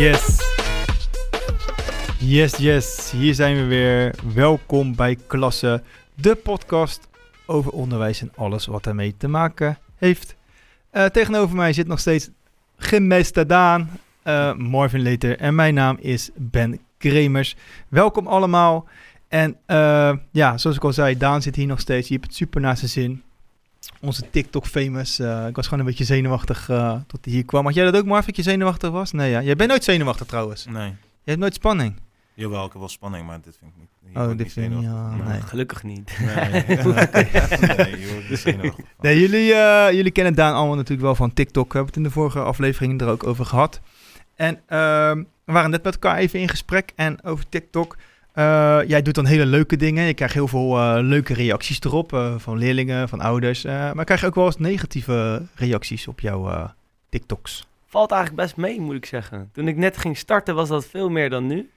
Yes. Yes, yes. Hier zijn we weer. Welkom bij Klasse, de podcast over onderwijs en alles wat daarmee te maken heeft. Eh, tegenover mij zit nog steeds gemeste Daan, uh, Marvin Leter en mijn naam is Ben Kremers. Welkom allemaal. En uh, ja, zoals ik al zei, Daan zit hier nog steeds. Je hebt het super naar zijn zin. Onze TikTok-famous. Uh, ik was gewoon een beetje zenuwachtig uh, tot hij hier kwam. Had jij dat ook, Marvin, dat je zenuwachtig was? Nee, ja. Jij bent nooit zenuwachtig trouwens. Nee. Je hebt nooit spanning. Jawel, ik heb wel spanning, maar dit vind ik niet. Oh, dit vind ik ja, nee. nee. Gelukkig niet. Nee, nee, nee, nee jullie, uh, jullie kennen Daan allemaal natuurlijk wel van TikTok. We hebben het in de vorige aflevering er ook over gehad. En uh, we waren net met elkaar even in gesprek en over TikTok. Uh, jij doet dan hele leuke dingen. Je krijgt heel veel uh, leuke reacties erop uh, van leerlingen, van ouders. maar krijg je ook wel eens negatieve reacties op jouw TikToks? Valt eigenlijk best mee, moet ik zeggen. Toen ik net ging starten was dat veel meer dan nu.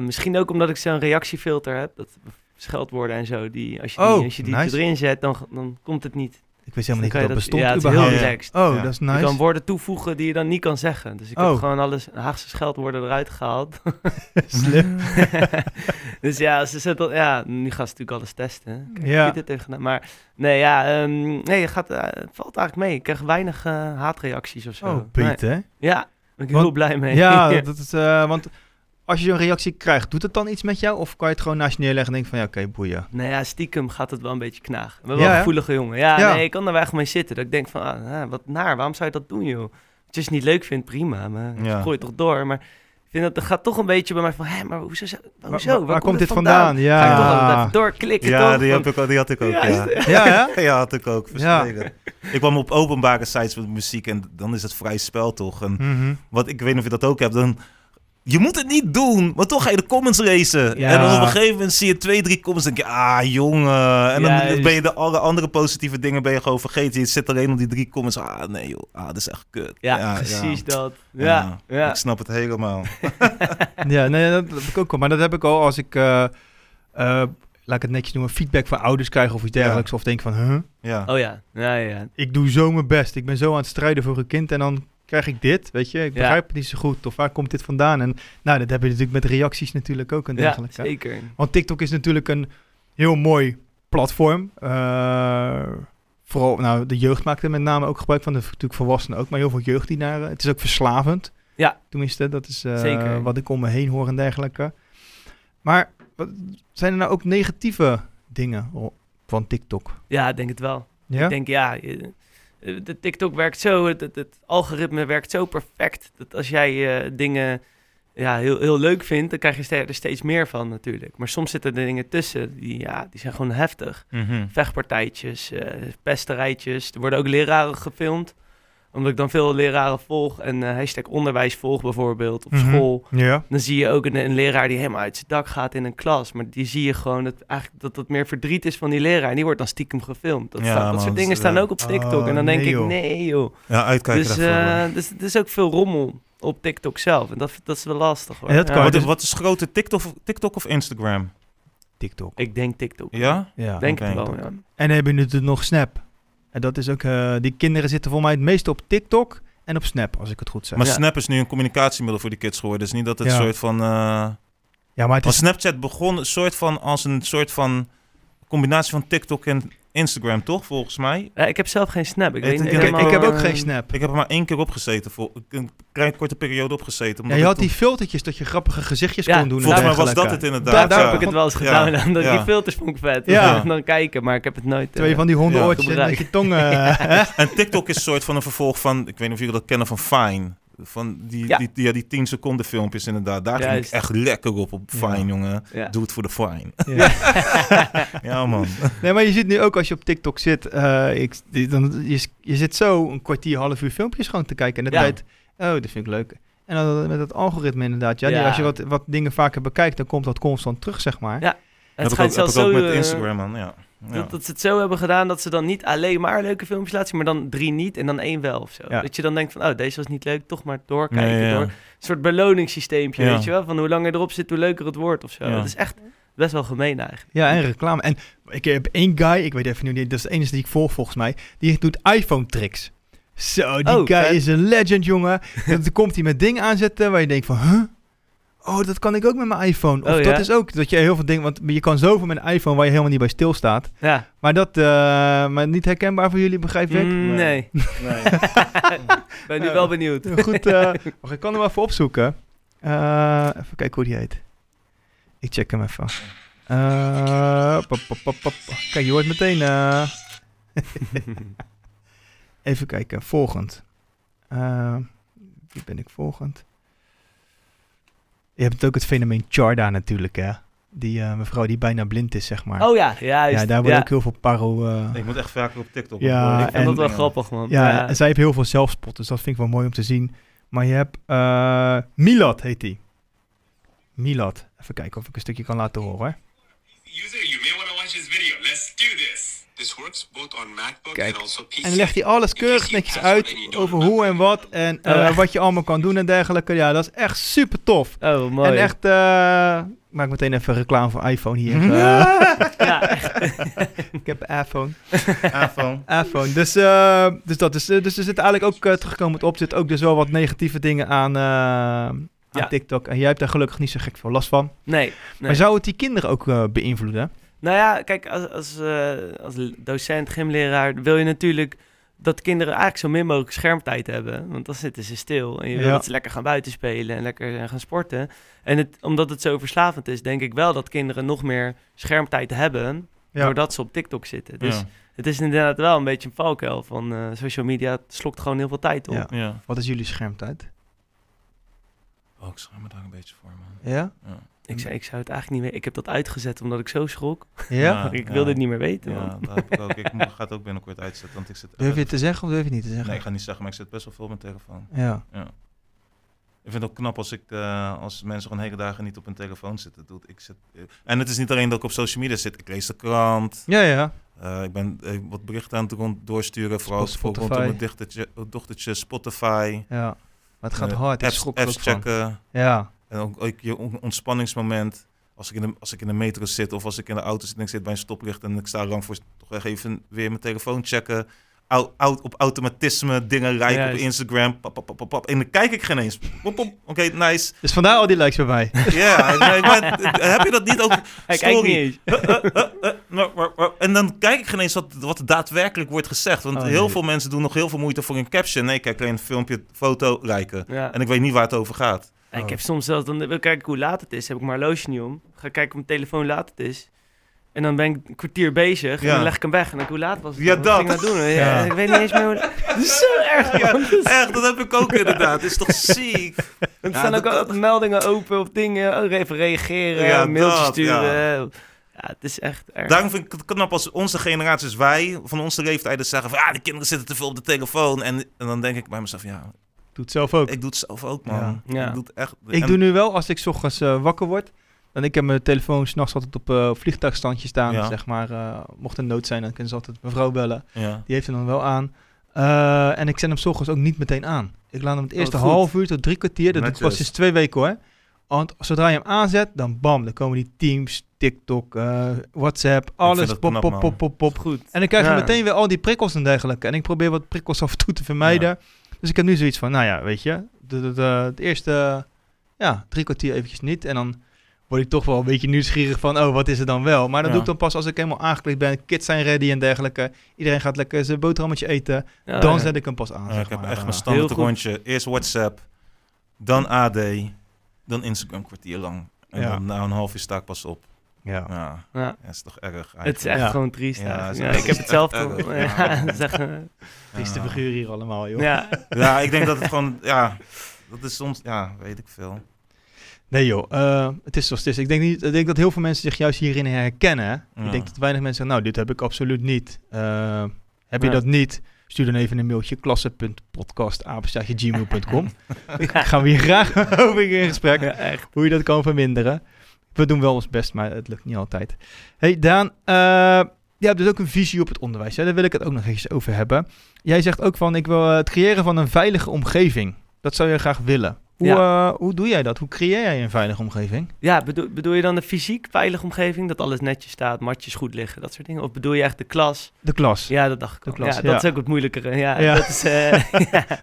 misschien ook omdat ik zo'n reactiefilter heb. Dat scheldwoorden en zo. Die, als je die, oh, als je die nice. erin zet, dan, dan komt het niet. Ik wist helemaal niet dat bestond ja, het überhaupt. heel relaxed. Oh, Ja. dat is nice. Je kan woorden toevoegen die je dan niet kan zeggen. Dus ik Oh. heb gewoon alles Haagse scheldwoorden eruit gehaald. Slim. dus ja, ze zetten, ja, nu gaan ze natuurlijk alles testen. Kijk, Ja. dit. Maar nee, ja, ehm, nee, het, gaat, eh, het valt eigenlijk mee. Ik krijg weinig eh, haatreacties of zo. Oh, Nee. beter, hè? Ja, daar ben ik Want- heel blij mee. Ja, dat is, eh, want als je zo'n reactie krijgt, doet het dan iets met jou? Of kan je het gewoon naast je neerleggen en denken van, ja, oké, boeien. Nou ja, stiekem gaat het wel een beetje knagen. Ik ben Ja, wel een gevoelige jongen. Ja, Ja. nee, ik kan daar wel echt mee zitten. Dat ik denk van, ah, ah, wat naar, waarom zou je dat doen, joh? Als je het niet leuk vindt, prima. Maar Ja. gooi het toch door. Maar ik vind dat er gaat toch een beetje bij mij van, hé, maar hoezo? zo- Waar, hoezo? waar- waar komt dit vandaan? Ga ik toch Ja. even doorklikken, Ja, toch? die, heb ik, die had ik ook, ja. Ja? Ja, had ik ook. Ja. Ik kwam op openbare sites met muziek en dan is het vrij spel toch. En Mhm. wat ik weet niet of je dat ook hebt, dan... Je moet het niet doen, maar toch ga je de comments racen. Ja. En dan op een gegeven moment zie je twee, drie comments en denk je, ah jongen. En dan ben je de alle andere positieve dingen ben je gewoon vergeten. Je zit alleen op die drie comments. Ah nee joh, ah dat is echt kut. Ja, precies dat. Ja, ja. Ik snap het helemaal. Ja, nee, dat heb ik ook al. Maar dat heb ik al als ik, eh, eh, laat ik het netjes noemen, feedback van ouders krijg of iets dergelijks. Of denk van, huh? Ja. Oh ja, ja, ja. ik doe zo mijn best. Ik ben zo aan het strijden voor een kind en dan krijg ik dit, weet je. Ik Ja. begrijp het niet zo goed. Of waar komt dit vandaan? En nou, dat heb je natuurlijk met reacties natuurlijk ook en Ja, dergelijke. zeker. Want TikTok is natuurlijk een heel mooi platform. Eh, vooral, nou, de jeugd maakt er met name ook gebruik van. De, natuurlijk volwassenen ook, maar heel veel jeugd die naar... eh, Het is ook verslavend. Ja. Tenminste, dat is eh, Zeker. wat ik om me heen hoor en dergelijke. Maar wat, zijn er nou ook negatieve dingen van TikTok? Ja, ik denk het wel. Ja? Ik denk, ja, je- de TikTok werkt zo, het, het, algoritme werkt zo perfect, dat als jij eh, dingen ja, heel, heel leuk vindt, dan krijg je er steeds meer van natuurlijk. Maar soms zitten er dingen tussen, die, ja, die zijn gewoon heftig. Mhm. Vechtpartijtjes, eh pesterijtjes, er worden ook leraren gefilmd. Omdat ik dan veel leraren volg en eh, hashtag onderwijs volg bijvoorbeeld op Mhm. school. Ja. Dan zie je ook een, een leraar die helemaal uit zijn dak gaat in een klas. Maar die zie je gewoon dat eigenlijk dat het meer verdriet is van die leraar. En die wordt dan stiekem gefilmd. Dat, Ja, staat- dat man, soort dat dingen staan ook op TikTok. oh, en dan denk nee, ik, joh. nee joh. Ja, uitkijken Dus, daarvoor. eh, hoor. dus er is ook veel rommel op TikTok zelf. En dat, dat is wel lastig hoor. Dat Ja. wat, dus- is, wat is groter, TikTok, TikTok of Instagram? TikTok. Ik denk TikTok. Ja? Ja. Denk het wel, ja. En dan heb je natuurlijk nog Snap. En dat is ook... eh, die kinderen zitten voor mij het meest op TikTok en op Snap, als ik het goed zeg. Maar Ja. Snap is nu een communicatiemiddel voor die kids geworden. Dus niet dat het Ja. een soort van... eh, ja, maar het is... Snapchat begon een soort van als een soort van combinatie van TikTok en Instagram, toch? Volgens mij. Ja, ik heb zelf geen Snap. Ik, weet, ik- Ik, heb ik, maar, heb ook geen Snap. Ik heb er maar één keer opgezeten. Voor een kleine korte periode opgezeten. Ja, omdat je ik had die filtertjes dat je grappige gezichtjes Ja, kon doen. en Volgens mij was dat het inderdaad. Daar, daar ja. heb ik het wel eens Ja. gedaan. Dat Ja. Die filters vond ik vet. Ja. Ja. Dan kijken, maar ik heb het nooit... Twee eh, van die hondenoortjes Ja, en met je tong. eh, En TikTok is een soort van een vervolg van, ik weet niet of jullie dat kennen, van Fine. Van die, Ja. die, die, ja, die 10 seconden filmpjes inderdaad. Daar ging ik Juist. echt lekker op, op Fine, Ja. jongen. Ja. Doe het voor de Fine. ja. ja, man. Nee, maar je ziet nu ook als je op TikTok zit, eh, ik, dan, je, je zit zo een kwartier, half uur filmpjes gewoon te kijken. En de Ja. tijd, oh, dat vind ik leuk. En dan met het algoritme inderdaad. Ja, die- als je wat, wat dingen vaker bekijkt, dan komt dat constant terug, zeg maar. Ja. heb Het ik ook, heb zelfs ik ook zo... met eh, Instagram, man. Ja. Ja. Dat, dat ze het zo hebben gedaan dat ze dan niet alleen maar leuke filmpjes laten zien, maar dan drie niet en dan één wel of zo. Ja. Dat je dan denkt van, oh, deze was niet leuk, toch maar doorkijken. Nee. Door. Een soort beloningssysteempje, weet je wel? Van hoe langer erop zit, hoe leuker het wordt of zo. Dat is echt best wel gemeen eigenlijk. Ja, en reclame. En ik heb één guy, ik weet even nu niet, dat is de enige die ik volg volgens mij, die doet iPhone tricks. Zo, die Oh, guy vet. is een legend, jongen. En dan komt hij met dingen aanzetten waar je denkt van, huh? Oh, dat kan ik ook met mijn iPhone. Of Oh, dat ja? is ook dat je heel veel dingen, want je kan zoveel met een iPhone waar je helemaal niet bij stilstaat. Ja. Maar dat, eh, maar niet herkenbaar voor jullie, begrijp ik? Mm, nee. Nee. ben nu wel benieuwd. Goed, eh, wacht, ik kan hem even opzoeken. Eh, even kijken hoe die heet. Ik check hem even. Eh, pop, pop, pop, pop. Kijk, je hoort meteen... eh, even kijken, volgend. Wie ben ik volgend? Je hebt ook het fenomeen Charda natuurlijk, hè? Die eh, mevrouw die bijna blind is, zeg maar. Oh ja, juist. ja, daar wordt ook heel veel paro... eh, Ik moet echt vaker op TikTok. Ja, Ik vind dat wel en- grappig, man. Ja, en zij heeft heel veel zelfspot, dus dat vind ik wel mooi om te zien. Maar je hebt eh Milad, heet die. Milad. Even kijken of ik een stukje kan laten horen. User, Kijk. En dan legt hij alles keurig netjes uit over hoe en wat en eh, Oh. wat je allemaal kan doen en dergelijke. Ja, dat is echt super tof. Oh, mooi. En echt, eh, ik maak meteen even reclame voor iPhone hier. Eh, Ja, echt. ik heb een iPhone. iPhone. iPhone. Dus, eh, dus dat is, dus er zit eigenlijk ook uh, terugkomend op, zit ook dus wel wat negatieve dingen aan, eh, Ja. TikTok. En jij hebt daar gelukkig niet zo gek veel last van. Nee. nee. Maar zou het die kinderen ook beïnvloeden? Nou ja, kijk, als, als, eh, als docent, gymleraar, wil je natuurlijk dat kinderen eigenlijk zo min mogelijk schermtijd hebben. Want dan zitten ze stil. En je wil Ja. dat ze lekker gaan buiten spelen en lekker eh, gaan sporten. En het, omdat het zo verslavend is, denk ik wel dat kinderen nog meer schermtijd hebben. Ja. Doordat ze op TikTok zitten. Dus Ja. het is inderdaad wel een beetje een valkuil van eh, social media. Het slokt gewoon heel veel tijd op. Ja. ja. Wat is jullie schermtijd? Oh, ik schaam me daar een beetje voor, man. Ja? Ja. Ik, zou, ik zou het eigenlijk niet weten. Ik heb dat uitgezet omdat ik zo schrok. Ja? Ja. ik wilde het niet meer weten. Ja, dat heb ik ook. Ik ga het ook binnenkort uitzetten, want ik zit... Durf je het te zeggen of durf je het niet te zeggen? Nee, ik ga niet zeggen, maar ik zit best wel veel op mijn telefoon. Ja. Ik vind het ook knap als, ik, eh, als mensen gewoon hele dagen niet op hun telefoon zitten. Doe ik zit, en het is niet alleen dat ik op social media zit. Ik lees de krant. Ja, ja. Eh, ik ben eh, wat berichten aan het rond, doorsturen. Vooral voor rondom mijn dichtertje, dochtertje Spotify. ja. Maar het gaat Eh, hard. Ik apps, schrok apps ook van. checken. Ja. En ook, ook je on- ontspanningsmoment. Als ik, in de, als ik in de metro zit of als ik in de auto zit en ik zit bij een stoplicht en ik sta lang voor toch even weer mijn telefoon checken. Au, au- op automatisme dingen liken op. Instagram. Pap, pap, pap, pap, pap. En dan kijk ik geen eens. Pop, pop. Oké, nice. Dus vandaar al die likes bij mij. Ja, nee, maar eh, heb je dat niet ook? Hij kijkt Story. niet eens. En dan kijk ik geen eens wat, wat er daadwerkelijk wordt gezegd. Want Oh, heel nee. veel mensen doen nog heel veel moeite voor een caption. Nee, ik kijk alleen een filmpje, foto, liken. Ja. En ik weet niet waar het over gaat. Ik Oh. heb soms zelfs, dan wil ik kijken hoe laat het is. Heb ik mijn horloge niet om. Ga kijken op mijn telefoon hoe laat het is. En dan ben ik een kwartier bezig en Ja. dan leg ik hem weg. En dan hoe laat was het? Ja, dat. ging ik nou doen? Ja, Ja. Ik weet niet eens meer hoe... Het is zo erg, Ja, echt, dat heb ik ook inderdaad. Het is toch ziek? Er staan dat- ook altijd meldingen open of dingen. Oh, even reageren, Ja, een mailtje dat, sturen. ja. Het is echt erg. Daarom vind ik het knap als onze generaties, wij van onze leeftijd, zeggen van ja, de kinderen zitten te veel op de telefoon. En, en dan denk ik bij mezelf, ja, Doe het zelf ook. ik doe het zelf ook, man. Ja. Ja. Ik doe het echt. Ik en- doe nu wel, als ik 's ochtends eh, wakker word, dan ik heb mijn telefoon s'nachts altijd op eh, vliegtuigstandje staan, Ja. zeg maar. eh, mocht er nood zijn, dan kunnen ze altijd mevrouw bellen. Ja. Die heeft hem dan wel aan. Eh, en ik zet hem 's ochtends ook niet meteen aan. Ik laat hem het Oh, eerste half uur tot drie kwartier, dat doe ik Netjes. pas sinds twee weken hoor. Want zodra je hem aanzet, dan bam, dan komen die Teams, TikTok, eh, WhatsApp, alles pop, knap, pop, pop, pop, pop. Goed. En dan krijg je Ja. meteen weer al die prikkels en dergelijke. En ik probeer wat prikkels af en toe te vermijden. Dus ik heb nu zoiets van, nou ja, weet je, de, de, eerste ja, drie kwartier eventjes niet. En dan word ik toch wel een beetje nieuwsgierig van, oh, wat is er dan wel? Maar dat Ja. doe ik dan pas als ik helemaal aangekleed ben. Kids zijn ready en dergelijke. Iedereen gaat lekker zijn boterhammetje eten. Ja, dan ja. zet ik hem pas aan. Ja, zeg ik heb echt mijn standaard Heel goed. rondje. Eerst WhatsApp, dan AD, dan Instagram kwartier lang. En Ja. dan na een half uur sta ik pas op. Ja. Ja, Ja. dat is toch erg. Het is eigenlijk. echt Ja. gewoon triest. Ja, eigenlijk. het ik heb het zelf toch. Ja. Ja, dat is echt, Trieste Ja. figuur hier allemaal, joh. ja. Ja, ik denk dat het gewoon, ja, dat is soms, ja, weet ik veel. Nee joh, eh, het is zoals het is. Ik denk, niet, ik denk dat heel veel mensen zich juist hierin herkennen. Ik denk dat weinig mensen zeggen, nou, dit heb ik absoluut niet. Eh, heb je Ja. dat niet? Stuur dan even een mailtje, klasse.podcast.gmail.com. Ik gaan we hier graag over in gesprek. ja, echt. Hoe je dat kan verminderen. We doen wel ons best, maar het lukt niet altijd. Hey Daan, eh, je hebt dus ook een visie op het onderwijs. Hè? Daar wil ik het ook nog eens over hebben. Jij zegt ook van, ik wil eh, het creëren van een veilige omgeving. Dat zou je graag willen. Hoe, Ja. eh, hoe doe jij dat? Hoe creëer jij een veilige omgeving? Ja, bedoel, bedoel je dan de fysiek veilige omgeving? Dat alles netjes staat, matjes goed liggen, dat soort dingen? Of bedoel je echt de klas? De klas. Ja, dat dacht ik De klas, ja, ja. dat is ook het moeilijkere. Ja. Dat is, eh.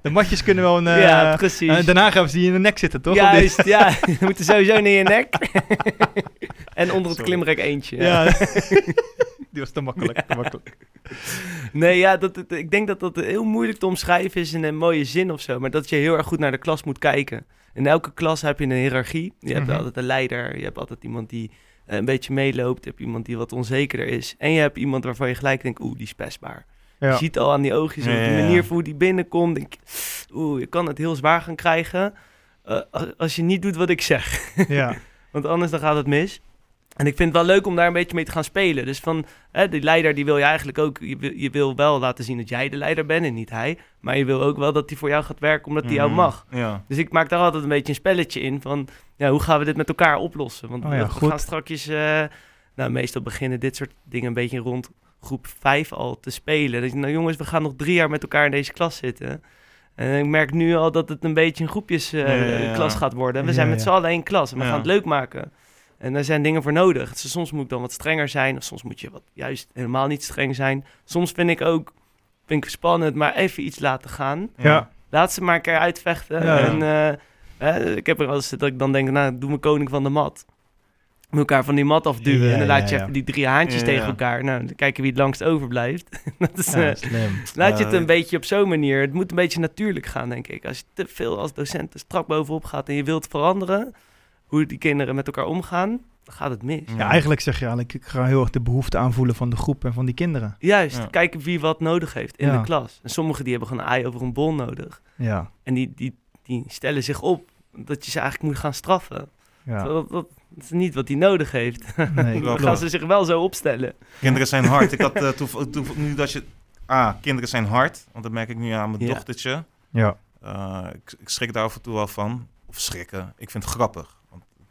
De matjes kunnen wel een... ja, precies. eh, daarna gaan ze die in de nek zitten, toch? Juist, ja. Die moeten sowieso in je nek. en onder het Sorry. klimrek eentje. Ja. die was te makkelijk. Te makkelijk. Nee, ja, dat, dat- ik denk dat dat heel moeilijk te omschrijven is in een mooie zin of zo. Maar dat je heel erg goed naar de klas moet kijken. In elke klas heb je een hiërarchie. Je hebt Mhm. altijd een leider. Je hebt altijd iemand die eh, een beetje meeloopt. Je hebt iemand die wat onzekerder is. En je hebt iemand waarvan je gelijk denkt, oeh, die is pestbaar. Je ziet al aan die oogjes, ja, de manier voor hoe die binnenkomt. Denk, oeh, je kan het heel zwaar gaan krijgen. eh, als- als je niet doet wat ik zeg. ja. Want anders dan gaat het mis. En ik vind het wel leuk om daar een beetje mee te gaan spelen. Dus van, hè, die leider die wil je eigenlijk ook... Je wil, je wil wel laten zien dat jij de leider bent en niet hij. Maar je wil ook wel dat hij voor jou gaat werken omdat hij jou Mhm. mag. Ja. Dus ik maak daar altijd een beetje een spelletje in van... Ja, hoe gaan we dit met elkaar oplossen? Want Oh ja, we goed. gaan straks... eh, nou, meestal beginnen dit soort dingen een beetje rond groep 5 al te spelen. Dat je, nou jongens, we gaan nog drie jaar met elkaar in deze klas zitten. En ik merk nu al dat het een beetje een groepjesklas ja, ja. klas gaat worden. En we zijn met z'n allen één klas en we gaan het leuk maken. En daar zijn dingen voor nodig. Dus soms moet ik dan wat strenger zijn. Of soms moet je wat juist helemaal niet streng zijn. Soms vind ik ook vind ik spannend, maar even iets laten gaan. Ja. Laat ze maar een keer uitvechten. Ja, ja. En eh, eh, ik heb er wel eens dat ik dan denk, nou, doe me koning van de mat. Moet elkaar van die mat afduwen. Ja, en dan laat je even die drie haantjes Ja, tegen ja. elkaar. Nou, dan kijken wie het langst overblijft. dat is, Ja, eh, slim. laat je het Ja, een beetje op zo'n manier. Het moet een beetje natuurlijk gaan, denk ik. Als je te veel als docent er strak bovenop gaat en je wilt veranderen hoe die kinderen met elkaar omgaan, dan gaat het mis. Ja, eigenlijk zeg je eigenlijk, ik ga heel erg de behoefte aanvoelen van de groep en van die kinderen. Juist, Ja. kijken wie wat nodig heeft in Ja. de klas. En sommigen die hebben gewoon een ei over een bol nodig. Ja. En die, die, die stellen zich op dat je ze eigenlijk moet gaan straffen. ja. Dat, dat, dat is niet wat hij nodig heeft. Nee, Dan gaan ze zich wel zo opstellen. Kinderen zijn hard. Ik had uh, toen, toen, nu dat je... Ah, kinderen zijn hard. Want dat merk ik nu aan mijn Ja. dochtertje. Ja. Uh, ik, ik schrik daar af en toe wel van. Of schrikken. Ik vind het grappig.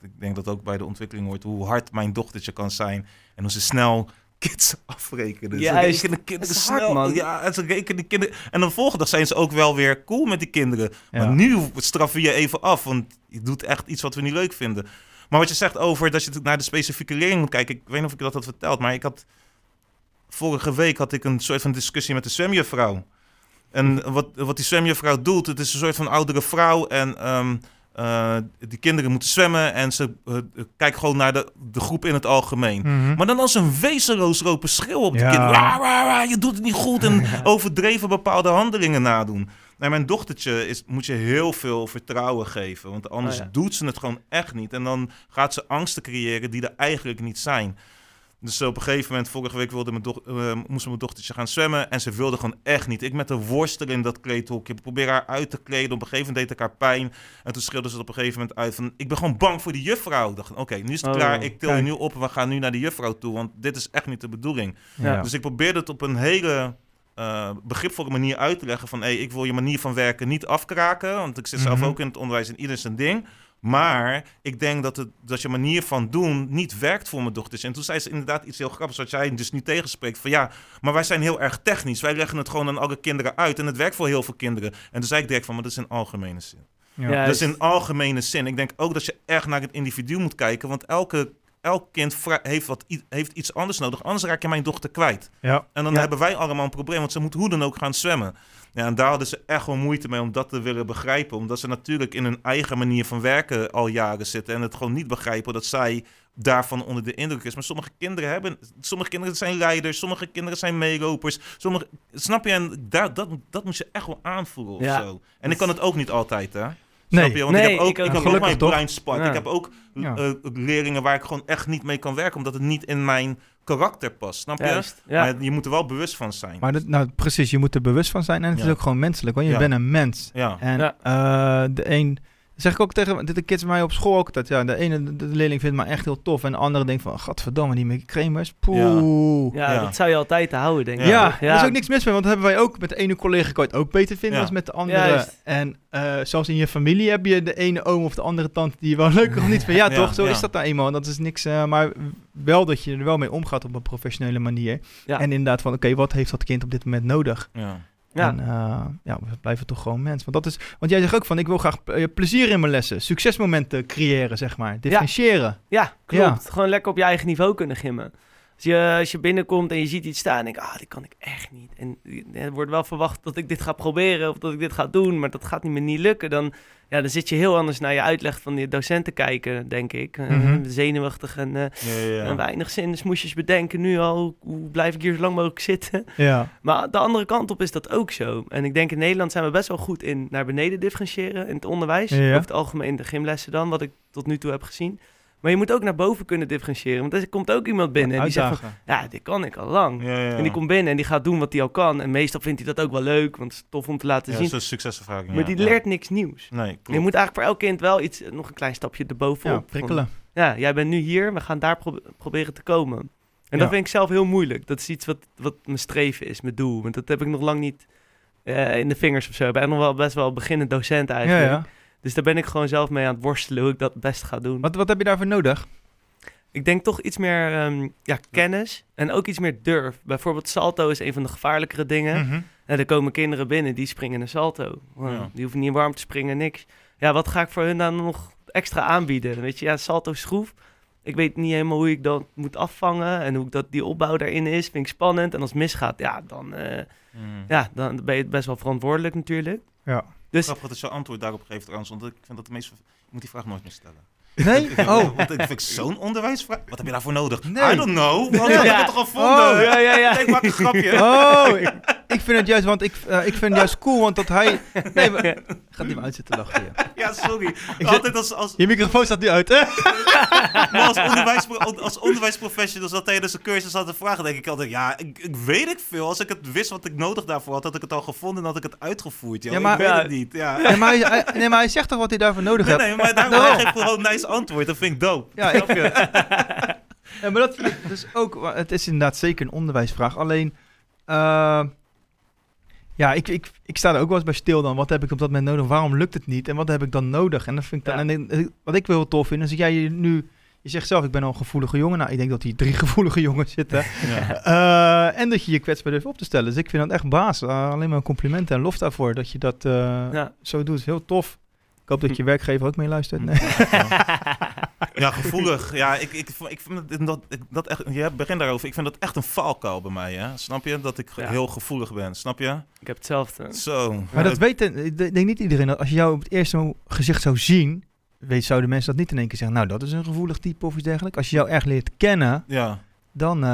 Ik denk dat ook bij de ontwikkeling hoort hoe hard mijn dochtertje kan zijn. En hoe ze snel kids afrekenen. Ze Juist. rekenen kinderen hard, snel. man. Ja, en ze rekenen kinderen. En de volgende dag zijn ze ook wel weer cool met die kinderen. Ja. Maar nu straffen we je even af. Want je doet echt iets wat we niet leuk vinden. Maar wat je zegt over dat je naar de specifieke leerling moet kijken. Ik weet niet of ik dat had verteld. Maar ik had... Vorige week had ik een soort van discussie met de zwemjuffrouw. En wat, wat die zwemjuffrouw doet, het is een soort van oudere vrouw. En ehm, eh, die kinderen moeten zwemmen. En ze eh, kijkt gewoon naar de, de groep in het algemeen. Mhm. Maar dan als een wezenloos lopen schreeuwen op de Ja. kinderen. Waar, waar, je doet het niet goed. En overdreven bepaalde handelingen nadoen. En mijn dochtertje is, moet je heel veel vertrouwen geven. Want anders Oh ja. doet ze het gewoon echt niet. En dan gaat ze angsten creëren die er eigenlijk niet zijn. Dus op een gegeven moment, vorige week wilde mijn doch, eh, moest mijn dochtertje gaan zwemmen. En ze wilde gewoon echt niet. Ik met de worstel in dat kleedhokje. Ik probeer haar uit te kleden. Op een gegeven moment deed ik haar pijn. En toen schreeuwde ze het op een gegeven moment uit van... Ik ben gewoon bang voor die juffrouw. Ik dacht, oké, nu is het Oh, klaar. Ik til je kijk. nu op en we gaan nu naar de juffrouw toe. Want dit is echt niet de bedoeling. Ja. Dus ik probeerde het op een hele eh, begripvolle manier uit te leggen van... Hey, ik wil je manier van werken niet afkraken. Want ik zit zelf Mhm. ook in het onderwijs en ieder zijn ding. Maar ik denk dat, het, dat je manier van doen niet werkt voor mijn dochters. En toen zei ze inderdaad iets heel grappigs, wat jij dus niet tegenspreekt. Van ja, maar wij zijn heel erg technisch. Wij leggen het gewoon aan alle kinderen uit. En het werkt voor heel veel kinderen. En toen zei ik direct van, maar dat is in algemene zin. Ja. Dat is in algemene zin. Ik denk ook dat je echt naar het individu moet kijken. Want elke, elk kind heeft, wat, heeft iets anders nodig. Anders raak je mijn dochter kwijt. Ja. En dan Ja. hebben wij allemaal een probleem, want ze moet hoe dan ook gaan zwemmen. Ja, en daar hadden ze echt wel moeite mee om dat te willen begrijpen. Omdat ze natuurlijk in hun eigen manier van werken al jaren zitten. En het gewoon niet begrijpen dat zij daarvan onder de indruk is. Maar sommige kinderen hebben... Sommige kinderen zijn leiders, sommige kinderen zijn meelopers. Sommige, snap je? En daar, dat, dat moet je echt wel aanvoelen of Ja. zo. En ik kan het ook niet altijd, hè? Nee. Snap je? Want Nee, ik heb ook, ik ook ik niet. heb ook Gelukkig mijn spot. Ja. Ik heb ook eh, leerlingen waar ik gewoon echt niet mee kan werken. Omdat het niet in mijn karakter past. Snap je? Juist. Ja. Maar je moet er wel bewust van zijn. Maar dat, nou, precies, je moet er bewust van zijn en het Ja. is ook gewoon menselijk, want je Ja. bent een mens. ja. En Ja. eh, de een, zeg ik ook tegen de kids bij mij op school ook altijd, ja, de ene de, leerling vindt me echt heel tof en de andere denkt van, gadverdamme, die Mickey Kremers, poeh. Ja, Ja. dat zou je altijd te houden, denk ik. Ja, daar is ook niks mis mee, want dat hebben wij ook met de ene collega kan je het ook beter vinden Ja. als met de andere. Juist. En eh, zelfs in je familie heb je de ene oom of de andere tante die je wel leuk of niet vindt. Ja, Ja, toch? Zo ja. is dat nou eenmaal. Dat is niks, eh, maar wel dat je er wel mee omgaat op een professionele manier. Ja. En inderdaad van, oké, wat heeft dat kind op dit moment nodig? ja. Ja. En eh, ja, we blijven toch gewoon mens. Want, dat is, want jij zegt ook van, ik wil graag eh, plezier in mijn lessen. Succesmomenten creëren, zeg maar. Differentiëren. Ja, klopt. Gewoon lekker op je eigen niveau kunnen gimmen. Als je, als je binnenkomt en je ziet iets staan en denk ah, dit kan ik echt niet. En er wordt wel verwacht dat ik dit ga proberen of dat ik dit ga doen, maar dat gaat niet meer niet lukken. Dan, ja, dan zit je heel anders naar je uitleg van die docenten kijken, denk ik. Eh, Mhm. zenuwachtig en, eh, Ja, ja, ja. en weinig zinsmoesjes bedenken nu al. Hoe, blijf ik hier zo lang mogelijk zitten? Ja. Maar de andere kant op is dat ook zo. En ik denk in Nederland zijn we best wel goed in naar beneden differentiëren in het onderwijs. Over het algemeen de gymlessen dan, wat ik tot nu toe heb gezien. Maar je moet ook naar boven kunnen differentiëren. Want er komt ook iemand binnen en die zegt van, ja, dit kan ik al lang. Ja, ja. En die komt binnen en die gaat doen wat hij al kan. En meestal vindt hij dat ook wel leuk, want het is tof om te laten ja, zien. zo'n succeservaring. maar ja, die leert niks nieuws. Nee, Je moet eigenlijk voor elk kind wel iets, nog een klein stapje erbovenop. Ja, Van, prikkelen. ja, jij bent nu hier, we gaan daar pro- proberen te komen. En dat vind ik zelf heel moeilijk. Dat is iets wat, wat mijn streven is, mijn doel. Want dat heb ik nog lang niet eh, in de vingers of zo. Ik ben nog wel best wel beginnend docent eigenlijk. ja. Dus daar ben ik gewoon zelf mee aan het worstelen hoe ik dat best ga doen. Wat, wat heb je daarvoor nodig? Ik denk toch iets meer ehm, ja, kennis en ook iets meer durf. Bijvoorbeeld salto is een van de gevaarlijkere dingen. Mhm. En er komen kinderen binnen die springen een salto. Wow, Ja. Die hoeven niet warm te springen, niks. Ja, wat ga ik voor hun dan nog extra aanbieden? Weet je, ja, salto schroef. Ik weet niet helemaal hoe ik dat moet afvangen en hoe ik dat, die opbouw daarin is. Vind ik spannend. En als het misgaat, ja, dan, eh, Mm. ja, dan ben je best wel verantwoordelijk natuurlijk. Ja. Dus Grappig dat je antwoord daarop geeft trouwens, want ik vind dat de meeste... Je moet die vraag nooit meer stellen. Nee? Oh. Want ik vind ik zo'n onderwijsvraag. Wat heb je daarvoor nodig? Nee. I don't know. Wat Ja. heb je toch gevonden? Oh, ja, ja, ja. Ik maak een grapje. Oh, ik, ik vind het juist, want ik, eh, ik vind het juist cool, want dat hij... Nee, maar, gaat niet meer uit zitten lachen hier. Ja, sorry. zit- Altijd als, als, Je microfoon staat nu uit, hè? Maar als, onderwijspro als onderwijsprofessionals dat tijdens een cursus hadden vragen, denk ik altijd, ja, ik, ik weet ik veel. Als ik het wist wat ik nodig daarvoor had, had ik het al gevonden en had ik het uitgevoerd. joh. Ja, maar- ik weet Ja. het niet. Ja. Nee, maar hij, hij- nee, maar hij zegt toch wat hij daarvoor nodig Nee, heeft? nee, maar daarom hij geeft gewoon een nice antwoord. Dat vind ik dope. Ja, ik... ja, maar dat vind ik dus ook... Het is inderdaad zeker een onderwijsvraag. Alleen... eh, ja, ik, ik, ik sta er ook wel eens bij stil dan. Wat heb ik op dat moment nodig? Waarom lukt het niet? En wat heb ik dan nodig? En, dat vind ik dan, Ja. en wat ik wel heel tof vind, is dat jij je nu... Je zegt zelf, ik ben al een gevoelige jongen. Nou, ik denk dat hier drie gevoelige jongens zitten. Ja. Eh, en dat je je kwetsbaar durft op te stellen. Dus ik vind dat echt baas. Eh, alleen maar complimenten en lof daarvoor dat je dat eh, Ja. zo doet. Heel tof. Ik hoop dat je werkgever ook mee luistert. Nee. Ja, gevoelig. Ja, ik, ik, ik vind dat, dat, ik- dat echt, je begint daarover. Ik vind dat echt een valkuil bij mij, hè. Snap je? Dat ik Ja. heel gevoelig ben. Snap je? Ik heb hetzelfde. Zo. Maar dat weten, ik denk niet iedereen. dat Als je jou op het eerste gezicht zou zien, weet, zouden mensen dat niet in één keer zeggen. Nou, dat is een gevoelig type of iets dergelijks. Als je jou echt leert kennen, Ja. dan... eh,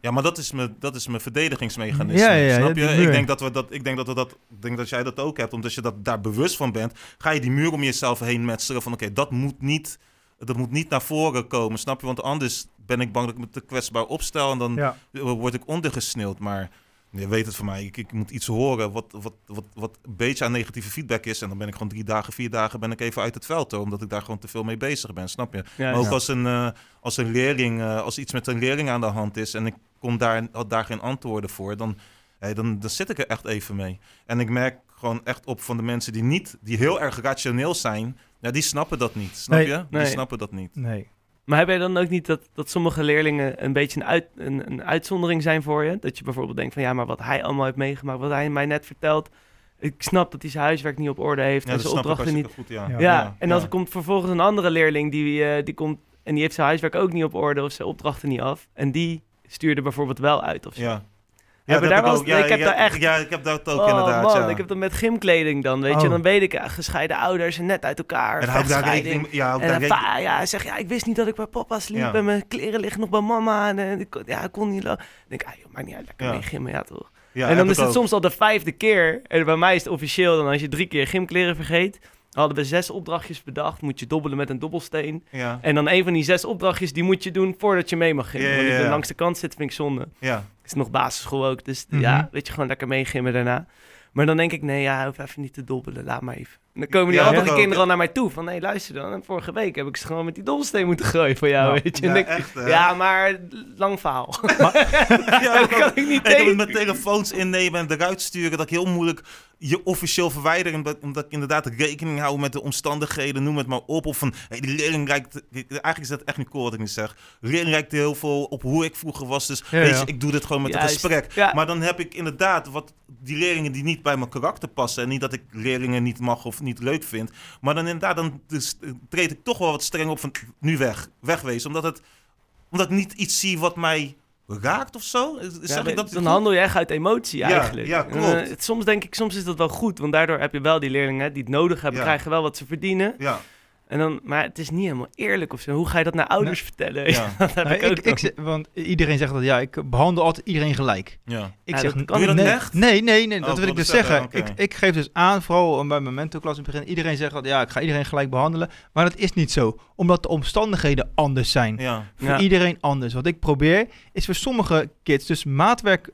Ja, maar dat is mijn, dat is mijn verdedigingsmechanisme. Ja, ja, ja, snap je? Ik denk dat, we dat, ik denk dat we dat, ik denk dat jij dat ook hebt, omdat je dat daar bewust van bent. Ga je die muur om jezelf heen metselen van, oké, dat moet niet, dat moet niet naar voren komen, snap je? Want anders ben ik bang dat ik me te kwetsbaar opstel en dan ja. word ik ondergesneeuwd. Maar je weet het van mij, ik, ik moet iets horen wat, wat, wat, wat een beetje aan negatieve feedback is. En dan ben ik gewoon drie dagen, vier dagen ben ik even uit het veld, hoor, omdat ik daar gewoon te veel mee bezig ben, snap je? Ja, Maar ook Ja. als, een, eh, als een leerling, eh, als iets met een leerling aan de hand is en ik kom daar, had daar geen antwoorden voor, dan, dan, dan zit ik er echt even mee. En ik merk gewoon echt op van de mensen die niet, die heel erg rationeel zijn, ja, die snappen dat niet. Snap Nee. je? Die Nee. snappen dat niet. Nee. Maar heb jij dan ook niet dat, dat sommige leerlingen een beetje een, uit, een, een uitzondering zijn voor je? Dat je bijvoorbeeld denkt van ja, maar wat hij allemaal heeft meegemaakt, wat hij mij net vertelt. Ik snap dat hij zijn huiswerk niet op orde heeft Ja, en dat zijn snap ik opdrachten niet. goed, Ja. ja. Ja, en dan komt vervolgens een andere leerling die, eh, die komt en die heeft zijn huiswerk ook niet op orde of zijn opdrachten niet af. En die stuurde bijvoorbeeld wel uit of zo. Ja. Dat daar ook. eens- ik heb ja, daar echt- Ja, ik heb dat ook oh inderdaad, man, ja. ik heb dat met gymkleding dan, weet je. Oh. Dan weet ik, ja, gescheiden ouders en net uit elkaar, En ook daar rekening, ja, En daar pa, ja, hij zegt, ja, ik wist niet dat ik bij papa sliep Ja. en mijn kleren liggen nog bij mama. En, eh, ik, kon- ja, ik kon niet lopen. Ik denk, ah, joh, maakt niet uit, lekker Ja. mee gymmen, ja toch. ja, en dan ik is het ook. soms al de vijfde keer. En bij mij is het officieel dan als je drie keer gymkleren vergeet. Hadden we zes opdrachtjes bedacht. Moet je dobbelen met een dobbelsteen. Ja, En dan een van die zes opdrachtjes, die moet je doen voordat je mee mag gimmen. Ja, ja, Want ik langs de kant zitten, vind ik zonde. ja. Het is nog basisschool ook, dus Mhm. ja, weet je, gewoon lekker meegimmen daarna. Maar dan denk ik, nee, ja, hoef even niet te dobbelen, laat maar even. En dan komen die andere ik kinderen al naar mij toe van, nee, luister dan. En vorige week heb ik ze gewoon met die dobbelsteen moeten gooien voor jou, Ja. weet je. Ja, En ik- echt, hè? ja, maar lang verhaal. Ja, dat ik kan ik niet Ik heb tegen. met telefoons innemen en eruit sturen. Dat ik heel moeilijk je officieel verwijderen, omdat, omdat ik inderdaad rekening hou met de omstandigheden, noem het maar op. Of van, hey, die leerling lijkt, eigenlijk is dat echt niet cool wat ik nu zeg. De leerling lijkt heel veel op hoe ik vroeger was, dus Ja, weet ja. je, ik doe dit gewoon met een Juist. gesprek. Ja. Maar dan heb ik inderdaad wat die leerlingen die niet bij mijn karakter passen. En niet dat ik leerlingen niet mag of niet leuk vind. Maar dan inderdaad, dan dus, eh, treed ik toch wel wat streng op van nu weg, wegwezen. Omdat, het, omdat ik niet iets zie wat mij raakt of zo. Ja, Zeg ik dan- dat dan handel je echt uit emotie Ja, eigenlijk. ja, En, klopt. eh, het- soms denk ik, soms is dat wel goed, want daardoor heb je wel die leerlingen die het nodig hebben, krijgen wel wat ze verdienen. Ja, En dan, maar het is niet helemaal eerlijk of zo. Hoe ga je dat naar ouders vertellen? Ja. dat heb Nou, ik ook ik, want iedereen zegt dat ja, ik behandel altijd iedereen gelijk. ja. Ik Ja, zeg, dat kan je dat nee, echt? Nee, nee, nee, Oh, dat wil ik dus zeggen. Ik, ik geef dus aan, vooral bij mijn mentorklas in het begin, iedereen zegt dat ja, ik ga iedereen gelijk behandelen. Maar dat is niet zo, omdat de omstandigheden anders zijn. Ja, Voor Ja. iedereen anders. Wat ik probeer, is voor sommige kids dus maatwerk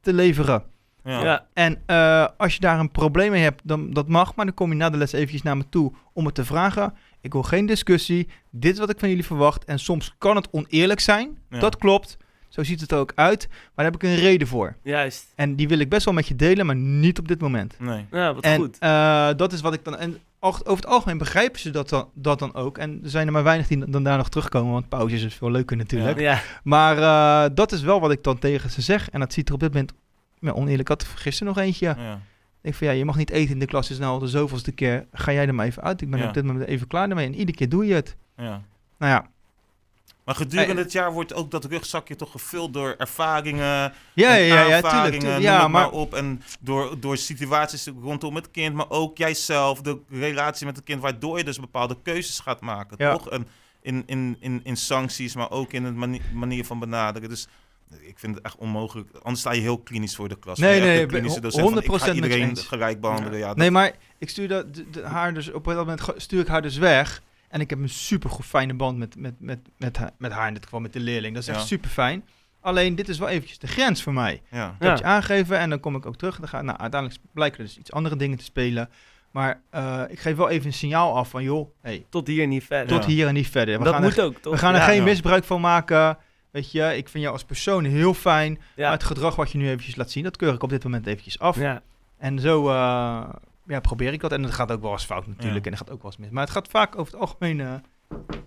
te leveren. ja. Ja. En eh, als je daar een probleem mee hebt, dan dat mag, maar dan kom je na de les eventjes naar me toe om het te vragen. Ik wil geen discussie. Dit is wat ik van jullie verwacht. En soms kan het oneerlijk zijn. Ja. Dat klopt. Zo ziet het er ook uit. Maar daar heb ik een reden voor. Juist. En die wil ik best wel met je delen, maar niet op dit moment. Nee. Ja, wat en goed. eh, dat is wat ik dan. En over het algemeen begrijpen ze dat dan, dat dan ook. En er zijn er maar weinig die dan daar nog terugkomen, want pauze is veel leuker natuurlijk. Ja. Maar eh, dat is wel wat ik dan tegen ze zeg. En dat ziet er op dit moment ja, oneerlijk uit. Gisteren nog eentje. Ja. Denk van ja, je mag niet eten in de klas. is nou al de zoveelste keer. Ga jij er maar even uit. Ik ben Ja. op dit moment even klaar ermee. En iedere keer doe je het. ja. Nou ja. Maar gedurende Eh, het jaar wordt ook dat rugzakje toch gevuld door ervaringen. Ja, ja, en ja, ja, tuurlijk. Ja, maar maar op. En door, door situaties rondom het kind, maar ook jijzelf, de relatie met het kind, waardoor je dus bepaalde keuzes gaat maken, Ja. toch? En in, in, in, in sancties, maar ook in de mani- manier van benaderen. Dus ik vind het echt onmogelijk. Anders sta je heel klinisch voor de klas. Nee, nee, de klinische ben- docent van, ik 100% ga met je iedereen gelijk behandelen. Ja. dat- nee, maar ik stuur dat, de- de- haar dus op dat moment stuur ik haar dus weg. En ik heb een super goed fijne band met, met, met, met, haar, met haar in dit geval, met de leerling. Dat is echt Ja. super fijn. Alleen dit is wel eventjes de grens voor mij. ja. Ik het je aangegeven en dan kom ik ook terug. Dan ga, nou, uiteindelijk blijken er dus iets andere dingen te spelen. Maar eh, ik geef wel even een signaal af van, joh, hey, Tot hier niet verder. tot Ja. hier en niet verder. We dat gaan moet er, ook, toch? we gaan er Ja. geen Ja. misbruik van maken. Weet je, ik vind jou als persoon heel fijn. Ja. Maar het gedrag wat je nu eventjes laat zien, dat keur ik op dit moment eventjes af. Ja. En zo eh, ja, probeer ik dat. En het gaat ook wel eens fout natuurlijk. Ja. En het gaat ook wel eens mis. Maar het gaat vaak over het algemeen eh,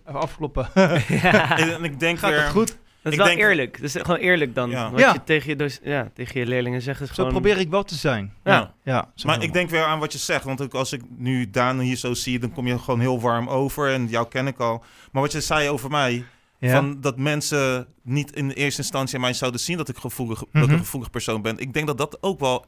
even afkloppen. Ja. En, ik denk gaat weer... het goed? Dat is Ik wel denk- eerlijk. Dat is gewoon eerlijk dan. Ja. Wat Ja. je tegen je, dus, ja, tegen je leerlingen zegt is Zo gewoon... probeer ik wel te zijn. Ja. Ja, zo Maar ik denk weer aan wat je zegt. Want ook als ik nu Daan hier zo zie, dan kom je gewoon heel warm over. En jou ken ik al. Maar wat je zei over mij, Ja. van dat mensen niet in eerste instantie aan mij zouden zien dat ik, gevoelig, dat ik Mhm. een gevoelig persoon ben. Ik denk dat dat ook wel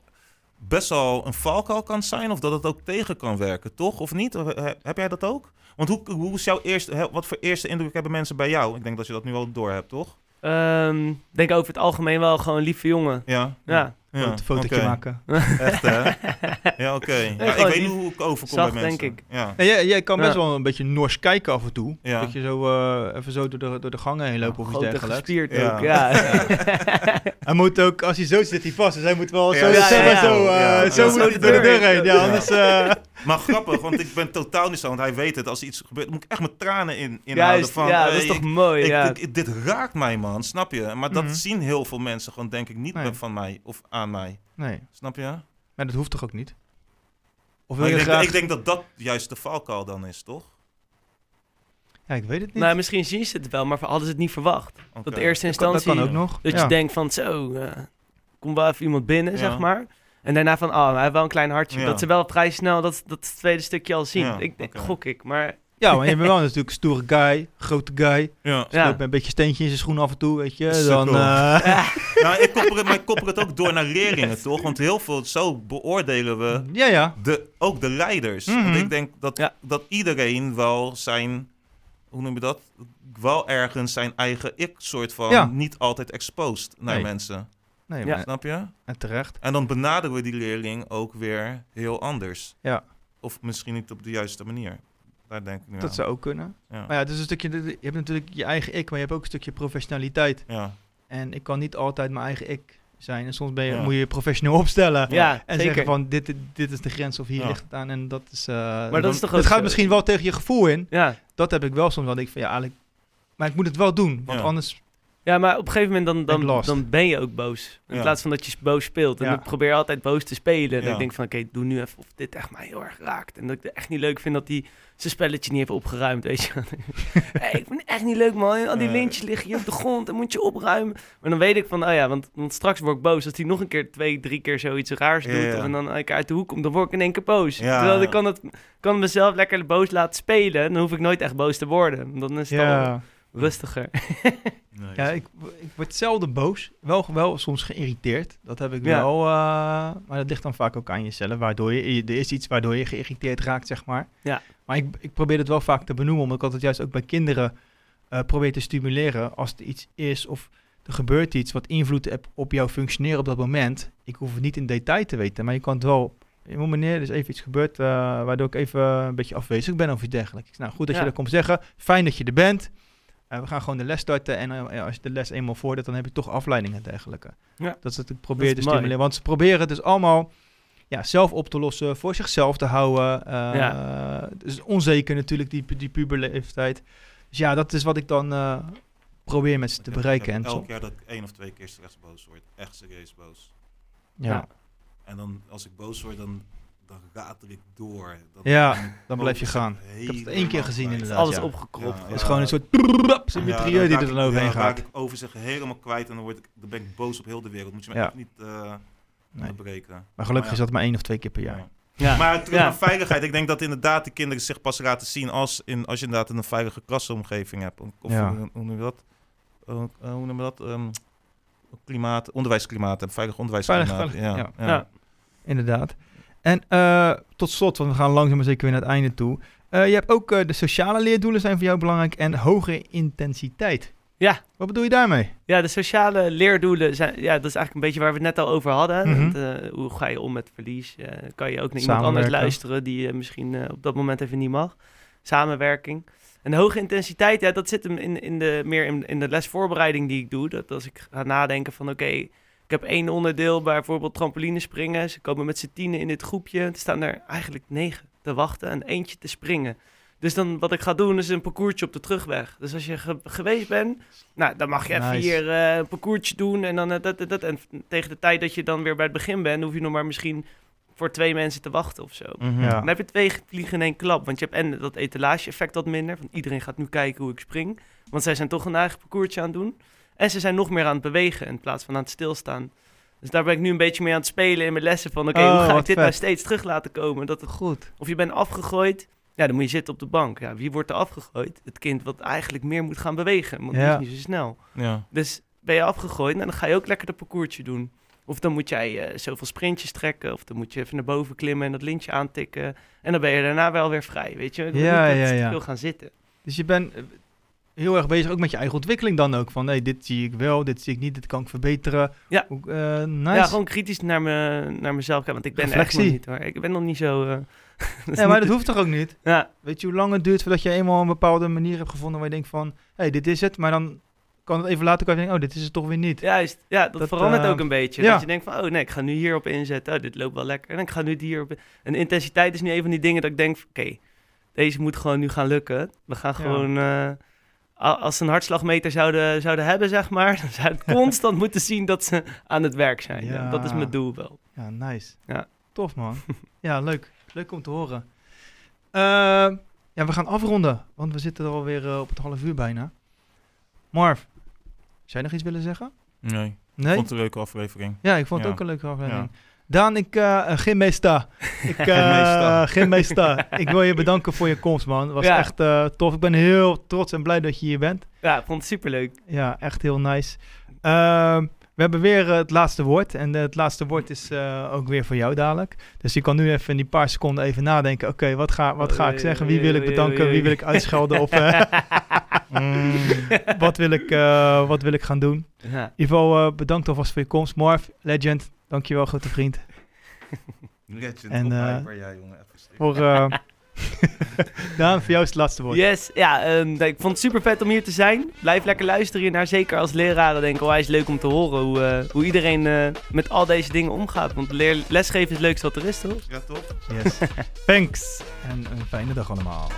best wel een valkuil kan zijn. Of dat het ook tegen kan werken, toch? Of niet? He- Heb jij dat ook? Want hoe, hoe is jouw eerste, wat voor eerste indruk hebben mensen bij jou? Ik denk dat je dat nu wel door hebt, toch? Ik denk over het algemeen wel gewoon lieve jongen. Ja. Ja. Ja. Foto- fotootje maken. Echt, hè? Ja, oké. Ja, ik weet niet hoe ik overkom zacht, bij mensen. denk ik. Ja. Nee, jij, jij kan best Ja. wel een beetje nors kijken af en toe. Ja. Dat je zo eh, even zo door de, door de gangen heen lopen of iets dergelijks. gespierd Ja. ook, ja. Hij moet ook, als hij zo zit, hij vast. Dus hij moet wel zo, eh, moet hij door de deur heen. Ja, Ja. anders... eh, Maar grappig, want ik ben totaal niet zo. Want hij weet het, als er iets gebeurt, moet ik echt mijn tranen in, inhouden. Juist, van, ja, dat is toch mooi, ja. ik- dit raakt mij, man. Snap je? Maar dat Mhm. zien heel veel mensen gewoon, denk ik, niet meer van mij of aan mij. nee, Snap je? maar dat hoeft toch ook niet? Of wil je ik, denk, graag... ik denk dat dat juist de valkuil dan is, toch? Ja, ik weet het niet. Nou, misschien zien ze het wel, maar hadden ze het niet verwacht. Oké. Dat de eerste kan, dat instantie, kan ook nog. dat ja. je denkt van zo, eh komt wel even iemand binnen, Ja. zeg maar. En daarna van, oh, hij heeft wel een klein hartje. Ja. Dat ze wel vrij snel dat, dat tweede stukje al zien. Ja, ik gok ik, maar Ja, maar je bent wel natuurlijk een stoere guy, grote guy. Ja. ja. Loopt met een beetje steentje in zijn schoen af en toe, weet je. Dan, eh, Nou, ik koppel het, maar ik koppel het ook door naar leerlingen, toch? Want heel veel, zo beoordelen we ja, ja. de, ook de leiders. Mhm. Want ik denk dat, Ja. dat iedereen wel zijn, hoe noem je dat? Wel ergens zijn eigen ik soort van Ja. niet altijd exposed naar Nee. mensen. Nee, Ja. maar, Snap je? en terecht. En dan benaderen we die leerling ook weer heel anders. Ja. Of misschien niet op de juiste manier. Daar denk ik nu Dat aan. zou ook kunnen. Ja. Maar ja, het is een stukje, je hebt natuurlijk je eigen ik, maar je hebt ook een stukje professionaliteit. Ja. En ik kan niet altijd mijn eigen ik zijn. En soms ben je, Ja. moet je je professioneel opstellen. ja, En zeker. zeggen van, dit, dit is de grens of hier Ja. ligt het aan. En dat is... eh, Maar dat dan- is toch Het gaat misschien wel tegen je gevoel in. ja, Dat heb ik wel soms denk ik van, ja, eigenlijk... Maar ik moet het wel doen. Want Ja. anders Ja, maar op een gegeven moment dan, Ben ik dan, dan ben je ook boos. In Ja. plaats van dat je boos speelt. En Ja. ik probeer altijd boos te spelen. En Ja. ik denk van, oké, doe nu even of dit echt mij heel erg raakt. En dat ik het echt niet leuk vind dat hij zijn spelletje niet heeft opgeruimd, weet je. hey, ik vind het echt niet leuk, man. Al die lintjes liggen hier op de grond en moet je opruimen. Maar dan weet ik van, oh ja, want, want straks word ik boos. Als hij nog een keer twee, drie keer zoiets raars doet. En dan keer uit de hoek komt, dan word ik in één keer boos. Terwijl ik kan, het, kan mezelf lekker boos laten spelen. En dan hoef ik nooit echt boos te worden. Dan is het rustiger. Nee, ja ik, ik word zelden boos. Wel, wel soms geïrriteerd. Dat heb ik Ja. wel. eh, maar dat ligt dan vaak ook aan jezelf. Waardoor je, er is iets waardoor je geïrriteerd raakt, zeg maar. Ja. Maar ik, ik probeer het wel vaak te benoemen. Omdat ik altijd juist ook bij kinderen eh, probeer te stimuleren. Als er iets is of er gebeurt iets wat invloed heeft op jouw functioneren op dat moment. Ik hoef het niet in detail te weten. Maar je kan het wel... "Joh, Meneer, er is even iets gebeurd eh, waardoor ik even een beetje afwezig ben of iets dergelijks. Nou, goed dat Ja. je dat komt zeggen. Fijn dat je er bent. We gaan gewoon de les starten. En eh, ja, als je de les eenmaal voordat, dan heb je toch afleidingen en dergelijke. Ja. Dat is wat ik probeer te is mooi. stimuleren. Want ze proberen het dus allemaal ja, zelf op te lossen, voor zichzelf te houden. eh Dus onzeker natuurlijk, die, die puberleeftijd. Dus ja, dat is wat ik dan eh, probeer met ze te bereiken. ik En elk jaar dat ik één of twee keer slechts boos word. Echt serieus boos. ja. Ja. En dan, als ik boos word, dan, dan ratel ik door. Dan, Ja, dan blijf je gaan. Ik heb het één keer gezien kwijt. inderdaad. Alles ja. opgekropt. Ja, Het is gewoon een soort zo'n Ja, mitrailleur die er dan overheen ja, dan raak gaat. ik over zich helemaal kwijt en dan, word ik, dan ben ik boos op heel de wereld. Moet je me Ja. echt niet eh Nee. onderbreken. Maar gelukkig Maar is dat maar één of twee keer per jaar. Ja. Ja. Maar terug Ja. naar veiligheid. Ik denk dat inderdaad de kinderen zich pas laten zien als, in, als je inderdaad een veilige klasomgeving hebt. Of Ja. hoe, hoe noem je dat? Uh, uh, hoe noem je dat? Ehm, klimaat, onderwijsklimaat en veilig onderwijsklimaat. Veilig, veilig, ja. ja. ja. Ja. Inderdaad. En eh, tot slot, want we gaan langzaam maar zeker weer naar het einde toe. Eh, je hebt ook eh, de sociale leerdoelen zijn voor jou belangrijk en hoge intensiteit. Ja. Wat bedoel je daarmee? Ja, de sociale leerdoelen zijn, ja, dat is eigenlijk een beetje waar we het net al over hadden. Mhm. Hoe ga je om met verlies? Kan je ook naar iemand anders luisteren die je misschien op dat moment even niet mag? Samenwerking. En de hoge intensiteit, ja, dat zit hem in, in de, meer in, in de lesvoorbereiding die ik doe. Dat als ik ga nadenken van oké, ik heb één onderdeel, bijvoorbeeld trampolinespringen. Ze komen met z'n tienen in dit groepje. Er staan er eigenlijk negen te wachten en eentje te springen. Dus dan wat ik ga doen is een parcoursje op de terugweg. Dus als je ge- geweest bent, nou, dan mag je even Nice. hier eh, een parcoursje doen. En dan eh, dat, dat, dat. En tegen de tijd dat je dan weer bij het begin bent, hoef je nog maar misschien voor twee mensen te wachten of zo. Mhm. Ja. Dan heb je twee vliegen in één klap. Want je hebt en dat etalage-effect wat minder. Want iedereen gaat nu kijken hoe ik spring. Want zij zijn toch een eigen parcoursje aan het doen. En ze zijn nog meer aan het bewegen in plaats van aan het stilstaan. Dus daar ben ik nu een beetje mee aan het spelen in mijn lessen. Van oké, Oh, hoe ga ik dit nou steeds terug laten komen? Dat het, Goed. of je bent afgegooid, ja, dan moet je zitten op de bank. Ja, wie wordt er afgegooid? Het kind wat eigenlijk meer moet gaan bewegen. Want Ja. die is niet zo snel. Ja. Dus ben je afgegooid, nou, dan ga je ook lekker de parcoursje doen. Of dan moet jij eh, zoveel sprintjes trekken. Of dan moet je even naar boven klimmen en dat lintje aantikken. En dan ben je daarna wel weer vrij, weet je. Wil Ja, niet dat ja, je te ja. veel gaan zitten. Dus je bent eh, heel erg bezig ook met je eigen ontwikkeling dan ook. Van nee, dit zie ik wel, dit zie ik niet, dit kan ik verbeteren. Ja. Eh, nice. Ja, gewoon kritisch naar, me, naar mezelf kijken. Want ik ben echt nog niet hoor. Ik ben nog niet zo... eh, Ja, maar dat hoeft toch ook niet? Ja, Weet je hoe lang het duurt voordat je eenmaal een bepaalde manier hebt gevonden waar je denkt van, hé, hey, dit is het. Maar dan kan het even later kan je denken, oh, dit is het toch weer niet. juist. Ja, dat, Dat, verandert eh, ook een beetje. ja. Dat je denkt van, oh nee, ik ga nu hierop inzetten. Oh, dit loopt wel lekker. En ik ga nu hierop... in- En intensiteit is nu een van die dingen dat ik denk, oké, deze moet gewoon nu gaan lukken. We gaan Ja. gewoon... als ze een hartslagmeter zouden, zouden hebben, zeg maar, dan zou het constant moeten zien dat ze aan het werk zijn. Ja. Ja, dat is mijn doel wel. Ja, nice. Ja. Tof, man. ja, leuk. Leuk om te horen. Eh, ja, we gaan afronden, want we zitten er alweer eh, op het half uur bijna. Marv, zou jij nog iets willen zeggen? Nee. Ik Nee? vond het een leuke aflevering. Ja, ik vond het Ja. ook een leuke aflevering. Ja. Daan, ik, uh, Gymmeester. Ik, eh ik wil je bedanken voor je komst, man. Het was Ja. echt eh, tof. Ik ben heel trots en blij dat je hier bent. Ja, ik vond het superleuk. Ja, echt heel nice. Ehm, we hebben weer het laatste woord. En het laatste woord is ook weer voor jou dadelijk. Dus je kan nu even in die paar seconden even nadenken. Oké, wat, ga, wat ga ik zeggen? Wie wil ik bedanken? Wie wil ik uitschelden? Of Mm. wat, wil ik, wat wil ik gaan doen? Ja. Eh, bedankt alvast voor je komst. Marv, legend. Dankjewel, grote vriend. Legend. En, eh, ja, jongen. Voor, eh Daan, voor jou is het laatste woord. Yes, ja, ehm, ik vond het super vet om hier te zijn. Blijf lekker luisteren hiernaar. Zeker als leraren denk ik, oh, hij is leuk om te horen hoe, eh, hoe iedereen eh, met al deze dingen omgaat. Want leer, lesgeven is het leukste wat er is, toch? Ja, toch? Yes. Thanks. En een fijne dag allemaal.